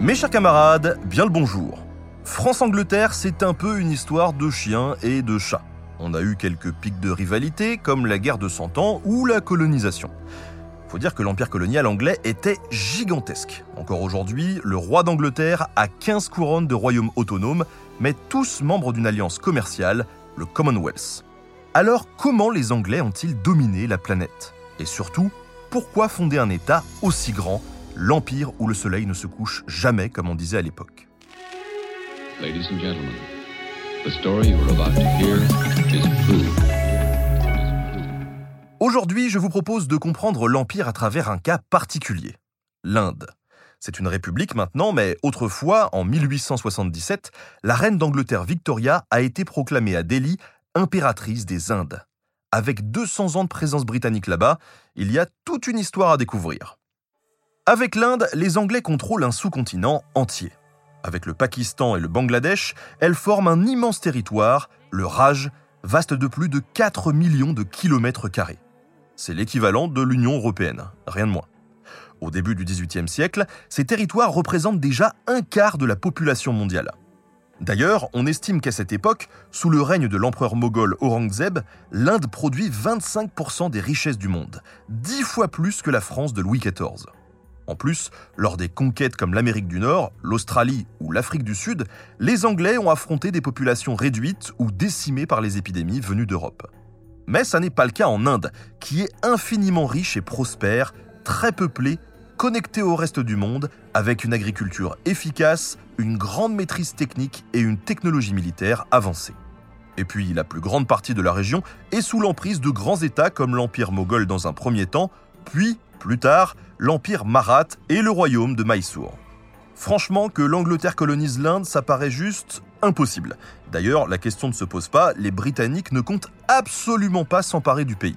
Mes chers camarades, bien le bonjour. France-Angleterre, c'est un peu une histoire de chiens et de chats. On a eu quelques pics de rivalité, comme la guerre de Cent Ans ou la colonisation. Faut dire que l'empire colonial anglais était gigantesque. Encore aujourd'hui, le roi d'Angleterre a 15 couronnes de royaumes autonomes, mais tous membres d'une alliance commerciale, le Commonwealth. Alors comment les Anglais ont-ils dominé la planète? Et surtout, pourquoi fonder un État aussi grand, l'empire où le soleil ne se couche jamais comme on disait à l'époque. Aujourd'hui, je vous propose de comprendre l'Empire à travers un cas particulier, l'Inde. C'est une république maintenant, mais autrefois, en 1877, la reine d'Angleterre Victoria a été proclamée à Delhi impératrice des Indes. Avec 200 ans de présence britannique là-bas, il y a toute une histoire à découvrir. Avec l'Inde, les Anglais contrôlent un sous-continent entier. Avec le Pakistan et le Bangladesh, elles forment un immense territoire, le Raj, vaste de plus de 4 millions de kilomètres carrés. C'est l'équivalent de l'Union européenne, rien de moins. Au début du XVIIIe siècle, ces territoires représentent déjà un quart de la population mondiale. D'ailleurs, on estime qu'à cette époque, sous le règne de l'empereur moghol Aurangzeb, l'Inde produit 25% des richesses du monde, dix fois plus que la France de Louis XIV. En plus, lors des conquêtes comme l'Amérique du Nord, l'Australie ou l'Afrique du Sud, les Anglais ont affronté des populations réduites ou décimées par les épidémies venues d'Europe. Mais ça n'est pas le cas en Inde, qui est infiniment riche et prospère, très peuplée, connectée au reste du monde, avec une agriculture efficace, une grande maîtrise technique et une technologie militaire avancée. Et puis la plus grande partie de la région est sous l'emprise de grands États comme l'Empire moghol dans un premier temps, puis, plus tard, l'Empire marathe et le royaume de Mysore. Franchement, que l'Angleterre colonise l'Inde, ça paraît juste impossible. D'ailleurs, la question ne se pose pas, les Britanniques ne comptent absolument pas s'emparer du pays.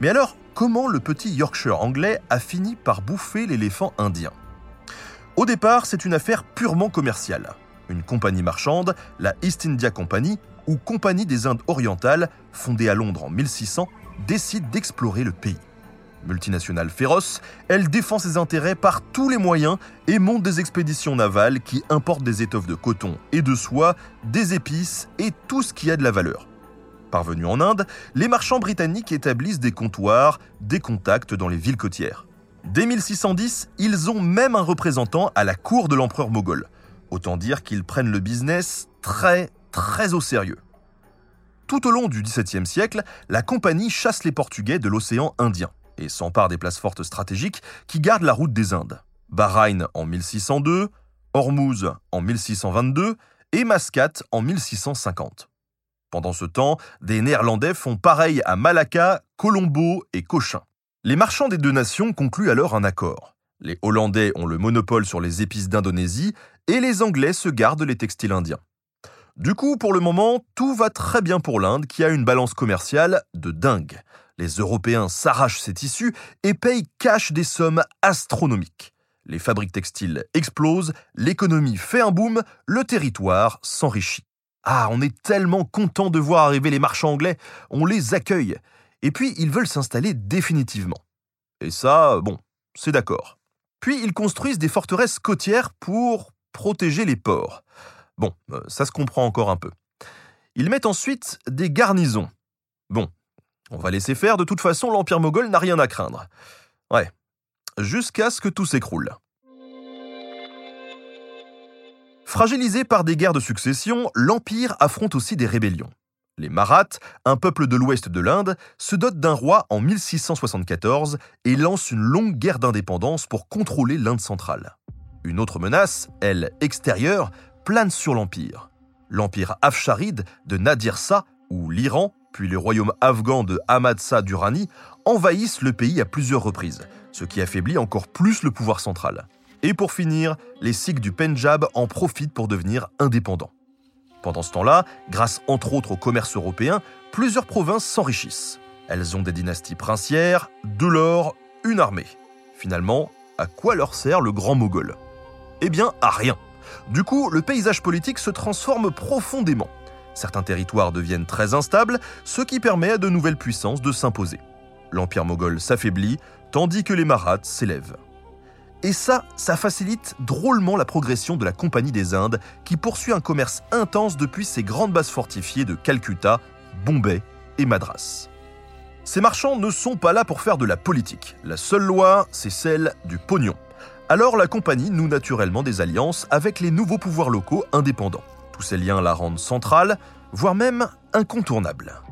Mais alors, comment le petit Yorkshire anglais a fini par bouffer l'éléphant indien Au départ, c'est une affaire purement commerciale. Une compagnie marchande, la East India Company, ou Compagnie des Indes orientales, fondée à Londres en 1600, décide d'explorer le pays. Multinationale féroce, elle défend ses intérêts par tous les moyens et monte des expéditions navales qui importent des étoffes de coton et de soie, des épices et tout ce qui a de la valeur. Parvenus en Inde, les marchands britanniques établissent des comptoirs, des contacts dans les villes côtières. Dès 1610, ils ont même un représentant à la cour de l'empereur moghol. Autant dire qu'ils prennent le business très, très au sérieux. Tout au long du XVIIe siècle, la compagnie chasse les Portugais de l'océan Indien et s'empare des places fortes stratégiques qui gardent la route des Indes. Bahreïn en 1602, Hormuz en 1622 et Mascate en 1650. Pendant ce temps, des Néerlandais font pareil à Malacca, Colombo et Cochin. Les marchands des deux nations concluent alors un accord. Les Hollandais ont le monopole sur les épices d'Indonésie et les Anglais se gardent les textiles indiens. Du coup, pour le moment, tout va très bien pour l'Inde qui a une balance commerciale de dingue. Les Européens s'arrachent ces tissus et payent cash des sommes astronomiques. Les fabriques textiles explosent, l'économie fait un boom, le territoire s'enrichit. Ah, on est tellement content de voir arriver les marchands anglais, on les accueille. Et puis, ils veulent s'installer définitivement. Et ça, bon, c'est d'accord. Puis, ils construisent des forteresses côtières pour protéger les ports. Bon, euh, ça se comprend encore un peu. Ils mettent ensuite des garnisons. Bon, on va laisser faire, de toute façon, l'Empire moghol n'a rien à craindre. Ouais. Jusqu'à ce que tout s'écroule. Fragilisé par des guerres de succession, l'Empire affronte aussi des rébellions. Les Maraths, un peuple de l'ouest de l'Inde, se dotent d'un roi en 1674 et lancent une longue guerre d'indépendance pour contrôler l'Inde centrale. Une autre menace, elle extérieure, plane sur l'Empire. L'Empire Afsharide de Nadir Shah, ou l'Iran, puis les royaumes afghans de Ahmad Shah Durrani envahissent le pays à plusieurs reprises, ce qui affaiblit encore plus le pouvoir central. Et pour finir, les Sikhs du Pendjab en profitent pour devenir indépendants. Pendant ce temps-là, grâce entre autres au commerce européen, plusieurs provinces s'enrichissent. Elles ont des dynasties princières, de l'or, une armée. Finalement, à quoi leur sert le grand Mogol? Eh bien, à rien. Du coup, le paysage politique se transforme profondément. Certains territoires deviennent très instables, ce qui permet à de nouvelles puissances de s'imposer. L'empire moghol s'affaiblit, tandis que les Maraths s'élèvent. Et ça, ça facilite drôlement la progression de la Compagnie des Indes, qui poursuit un commerce intense depuis ses grandes bases fortifiées de Calcutta, Bombay et Madras. Ces marchands ne sont pas là pour faire de la politique. La seule loi, c'est celle du pognon. Alors la compagnie noue naturellement des alliances avec les nouveaux pouvoirs locaux indépendants. Tous ces liens la rendent centrale, voire même incontournable.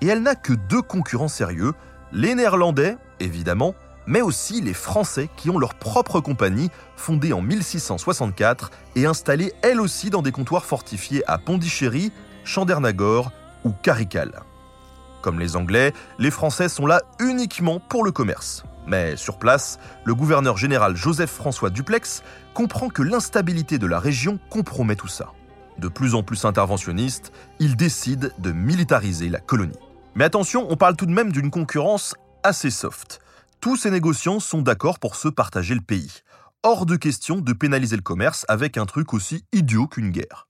Et elle n'a que deux concurrents sérieux, les Néerlandais, évidemment, mais aussi les Français qui ont leur propre compagnie, fondée en 1664 et installée elle aussi dans des comptoirs fortifiés à Pondichéry, Chandernagore ou Carical. Comme les Anglais, les Français sont là uniquement pour le commerce. Mais sur place, le gouverneur général Joseph-François Duplex comprend que l'instabilité de la région compromet tout ça. De plus en plus interventionniste, il décide de militariser la colonie. Mais attention, on parle tout de même d'une concurrence assez soft. Tous ces négociants sont d'accord pour se partager le pays. Hors de question de pénaliser le commerce avec un truc aussi idiot qu'une guerre.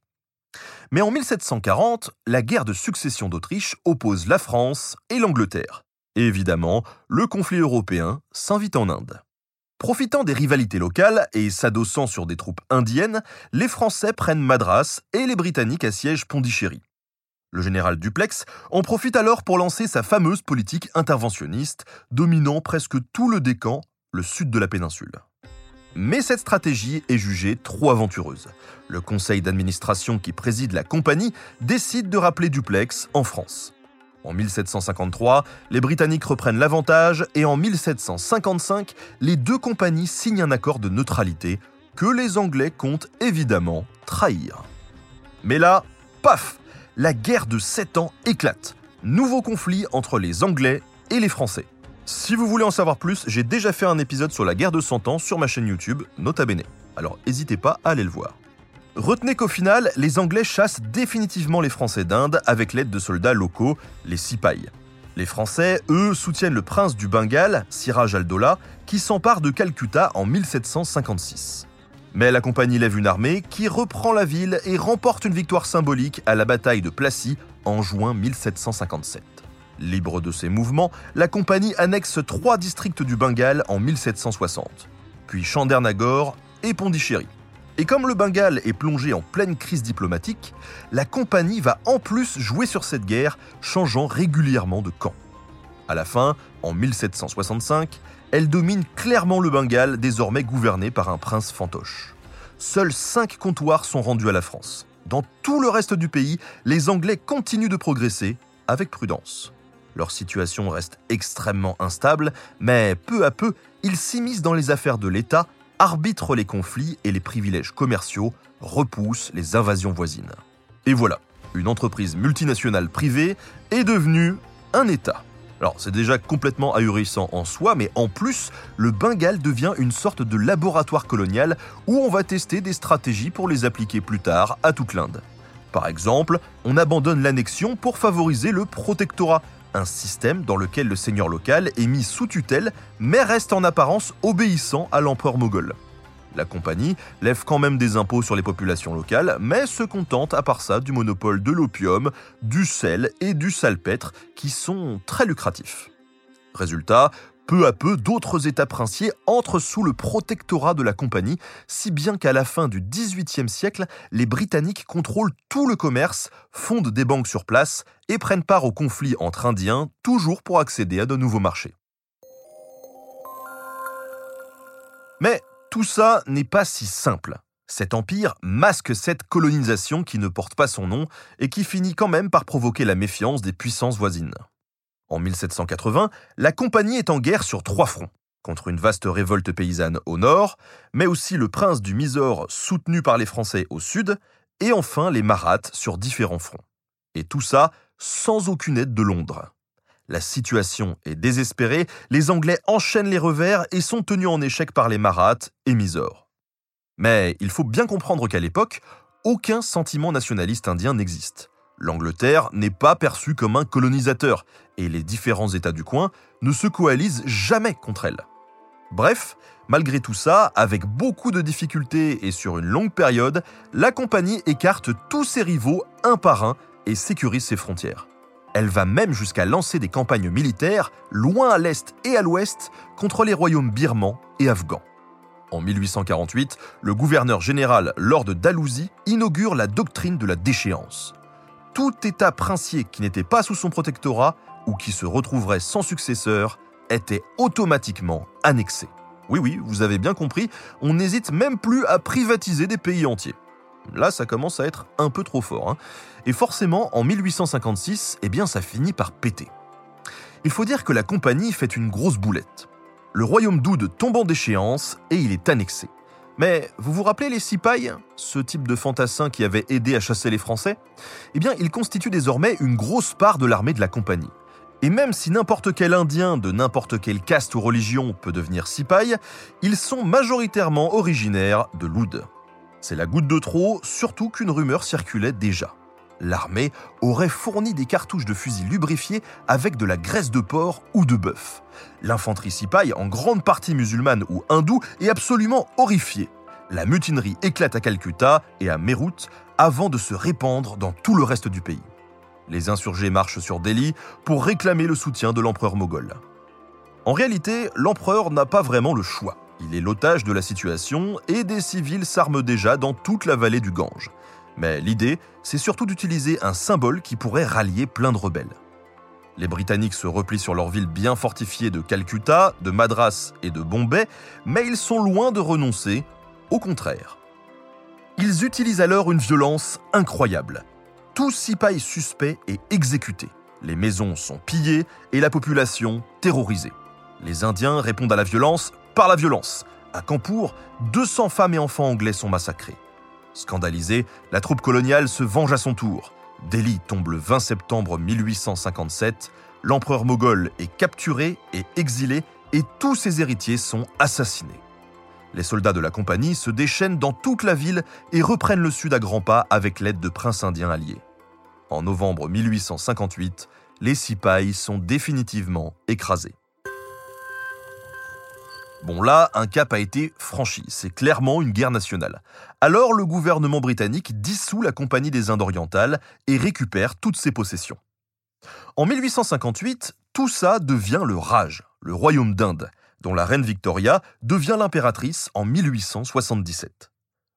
Mais en 1740, la guerre de succession d'Autriche oppose la France et l'Angleterre. Et évidemment, le conflit européen s'invite en Inde. Profitant des rivalités locales et s'adossant sur des troupes indiennes, les Français prennent Madras et les Britanniques assiègent Pondichéry. Le général Duplex en profite alors pour lancer sa fameuse politique interventionniste, dominant presque tout le décan, le sud de la péninsule. Mais cette stratégie est jugée trop aventureuse. Le conseil d'administration qui préside la compagnie décide de rappeler Duplex en France. En 1753, les Britanniques reprennent l'avantage et en 1755, les deux compagnies signent un accord de neutralité que les Anglais comptent évidemment trahir. Mais là, paf La guerre de 7 ans éclate. Nouveau conflit entre les Anglais et les Français. Si vous voulez en savoir plus, j'ai déjà fait un épisode sur la guerre de 100 ans sur ma chaîne YouTube, Nota Bene. Alors n'hésitez pas à aller le voir. Retenez qu'au final, les Anglais chassent définitivement les Français d'Inde avec l'aide de soldats locaux, les Sipais. Les Français, eux, soutiennent le prince du Bengale, Siraj al-Dawla, qui s'empare de Calcutta en 1756. Mais la compagnie lève une armée qui reprend la ville et remporte une victoire symbolique à la bataille de Plassy en juin 1757. Libre de ses mouvements, la compagnie annexe trois districts du Bengale en 1760, puis Chandernagore et Pondichéry. Et comme le Bengale est plongé en pleine crise diplomatique, la compagnie va en plus jouer sur cette guerre, changeant régulièrement de camp. À la fin, en 1765, elle domine clairement le Bengale, désormais gouverné par un prince fantoche. Seuls cinq comptoirs sont rendus à la France. Dans tout le reste du pays, les Anglais continuent de progresser avec prudence. Leur situation reste extrêmement instable, mais peu à peu, ils s'immiscent dans les affaires de l'État, arbitrent les conflits et les privilèges commerciaux, repoussent les invasions voisines. Et voilà, une entreprise multinationale privée est devenue un État. Alors c'est déjà complètement ahurissant en soi, mais en plus, le Bengale devient une sorte de laboratoire colonial où on va tester des stratégies pour les appliquer plus tard à toute l'Inde. Par exemple, on abandonne l'annexion pour favoriser le protectorat, un système dans lequel le seigneur local est mis sous tutelle mais reste en apparence obéissant à l'empereur moghol. La compagnie lève quand même des impôts sur les populations locales, mais se contente à part ça du monopole de l'opium, du sel et du salpêtre qui sont très lucratifs. Résultat, peu à peu, d'autres États princiers entrent sous le protectorat de la compagnie, si bien qu'à la fin du XVIIIe siècle, les Britanniques contrôlent tout le commerce, fondent des banques sur place et prennent part aux conflits entre Indiens, toujours pour accéder à de nouveaux marchés. Mais tout ça n'est pas si simple. Cet empire masque cette colonisation qui ne porte pas son nom et qui finit quand même par provoquer la méfiance des puissances voisines. En 1780, la compagnie est en guerre sur trois fronts, contre une vaste révolte paysanne au nord, mais aussi le prince du Mysore soutenu par les Français au sud, et enfin les Maraths sur différents fronts. Et tout ça sans aucune aide de Londres. La situation est désespérée, les Anglais enchaînent les revers et sont tenus en échec par les Maraths et Mysore. Mais il faut bien comprendre qu'à l'époque, aucun sentiment nationaliste indien n'existe. L'Angleterre n'est pas perçue comme un colonisateur, et les différents États du coin ne se coalisent jamais contre elle. Bref, malgré tout ça, avec beaucoup de difficultés et sur une longue période, la compagnie écarte tous ses rivaux un par un et sécurise ses frontières. Elle va même jusqu'à lancer des campagnes militaires loin à l'est et à l'ouest contre les royaumes birmans et afghans. En 1848, le gouverneur général Lord Dalhousie inaugure la doctrine de la déchéance. Tout État princier qui n'était pas sous son protectorat ou qui se retrouverait sans successeur était automatiquement annexé. Oui, oui, vous avez bien compris, on n'hésite même plus à privatiser des pays entiers. Là, ça commence à être un peu trop fort. Hein. Et forcément, en 1856, eh ça finit par péter. Il faut dire que la compagnie fait une grosse boulette. Le royaume d'Oud tombe en déchéance et il est annexé. Mais vous vous rappelez les Sipay, ce type de fantassin qui avait aidé à chasser les Français? Eh bien, il constitue désormais une grosse part de l'armée de la compagnie. Et même si n'importe quel Indien de n'importe quelle caste ou religion peut devenir Sipay, ils sont majoritairement originaires de l'Oud. C'est la goutte de trop, surtout qu'une rumeur circulait déjà. L'armée aurait fourni des cartouches de fusils lubrifiés avec de la graisse de porc ou de bœuf. L'infanterie Sipaï, en grande partie musulmane ou hindoue, est absolument horrifiée. La mutinerie éclate à Calcutta et à Meerut avant de se répandre dans tout le reste du pays. Les insurgés marchent sur Delhi pour réclamer le soutien de l'empereur moghol. En réalité, l'empereur n'a pas vraiment le choix. Il est l'otage de la situation et des civils s'arment déjà dans toute la vallée du Gange. Mais l'idée, c'est surtout d'utiliser un symbole qui pourrait rallier plein de rebelles. Les Britanniques se replient sur leur ville bien fortifiée de Calcutta, de Madras et de Bombay, mais ils sont loin de renoncer, au contraire. Ils utilisent alors une violence incroyable. Tout sipaï suspect est exécuté. Les maisons sont pillées et la population terrorisée. Les Indiens répondent à la violence par la violence. À Kanpur, 200 femmes et enfants anglais sont massacrés. Scandalisée, la troupe coloniale se venge à son tour. Delhi tombe le 20 septembre 1857, l'empereur moghol est capturé et exilé et tous ses héritiers sont assassinés. Les soldats de la compagnie se déchaînent dans toute la ville et reprennent le sud à grands pas avec l'aide de princes indiens alliés. En novembre 1858, les Sipay sont définitivement écrasés. Bon là, un cap a été franchi, c'est clairement une guerre nationale. Alors le gouvernement britannique dissout la Compagnie des Indes orientales et récupère toutes ses possessions. En 1858, tout ça devient le Raj, le royaume d'Inde, dont la reine Victoria devient l'impératrice en 1877.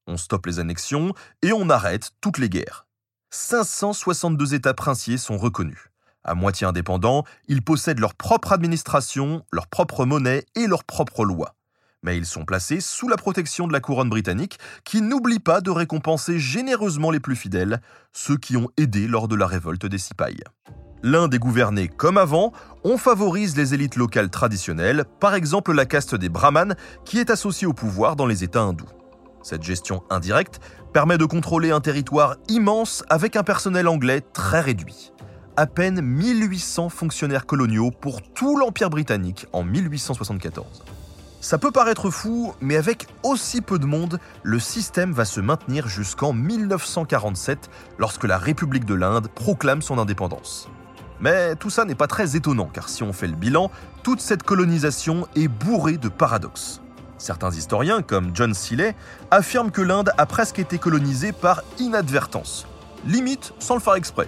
On stoppe les annexions et on arrête toutes les guerres. 562 États princiers sont reconnus. À moitié indépendants, ils possèdent leur propre administration, leur propre monnaie et leurs propres lois. Mais ils sont placés sous la protection de la couronne britannique, qui n'oublie pas de récompenser généreusement les plus fidèles, ceux qui ont aidé lors de la révolte des Sipay. L'Inde est gouvernée comme avant, on favorise les élites locales traditionnelles, par exemple la caste des brahmanes, qui est associée au pouvoir dans les États hindous. Cette gestion indirecte permet de contrôler un territoire immense avec un personnel anglais très réduit à peine 1800 fonctionnaires coloniaux pour tout l'Empire britannique en 1874. Ça peut paraître fou, mais avec aussi peu de monde, le système va se maintenir jusqu'en 1947, lorsque la République de l'Inde proclame son indépendance. Mais tout ça n'est pas très étonnant, car si on fait le bilan, toute cette colonisation est bourrée de paradoxes. Certains historiens, comme John Seeley, affirment que l'Inde a presque été colonisée par inadvertance, limite sans le faire exprès.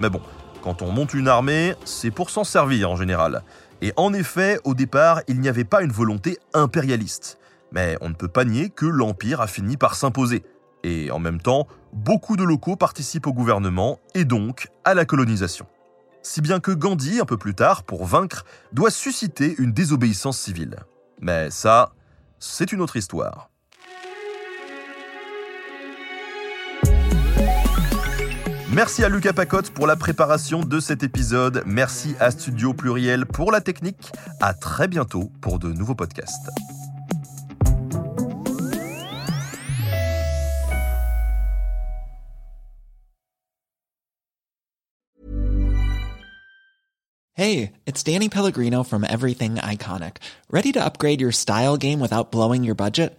Mais bon, quand on monte une armée, c'est pour s'en servir en général. Et en effet, au départ, il n'y avait pas une volonté impérialiste. Mais on ne peut pas nier que l'Empire a fini par s'imposer. Et en même temps, beaucoup de locaux participent au gouvernement et donc à la colonisation. Si bien que Gandhi, un peu plus tard, pour vaincre, doit susciter une désobéissance civile. Mais ça, c'est une autre histoire. Merci à Lucas Pacotte pour la préparation de cet épisode. Merci à Studio Pluriel pour la technique. À très bientôt pour de nouveaux podcasts. Hey, it's Danny Pellegrino from Everything Iconic. Ready to upgrade your style game without blowing your budget?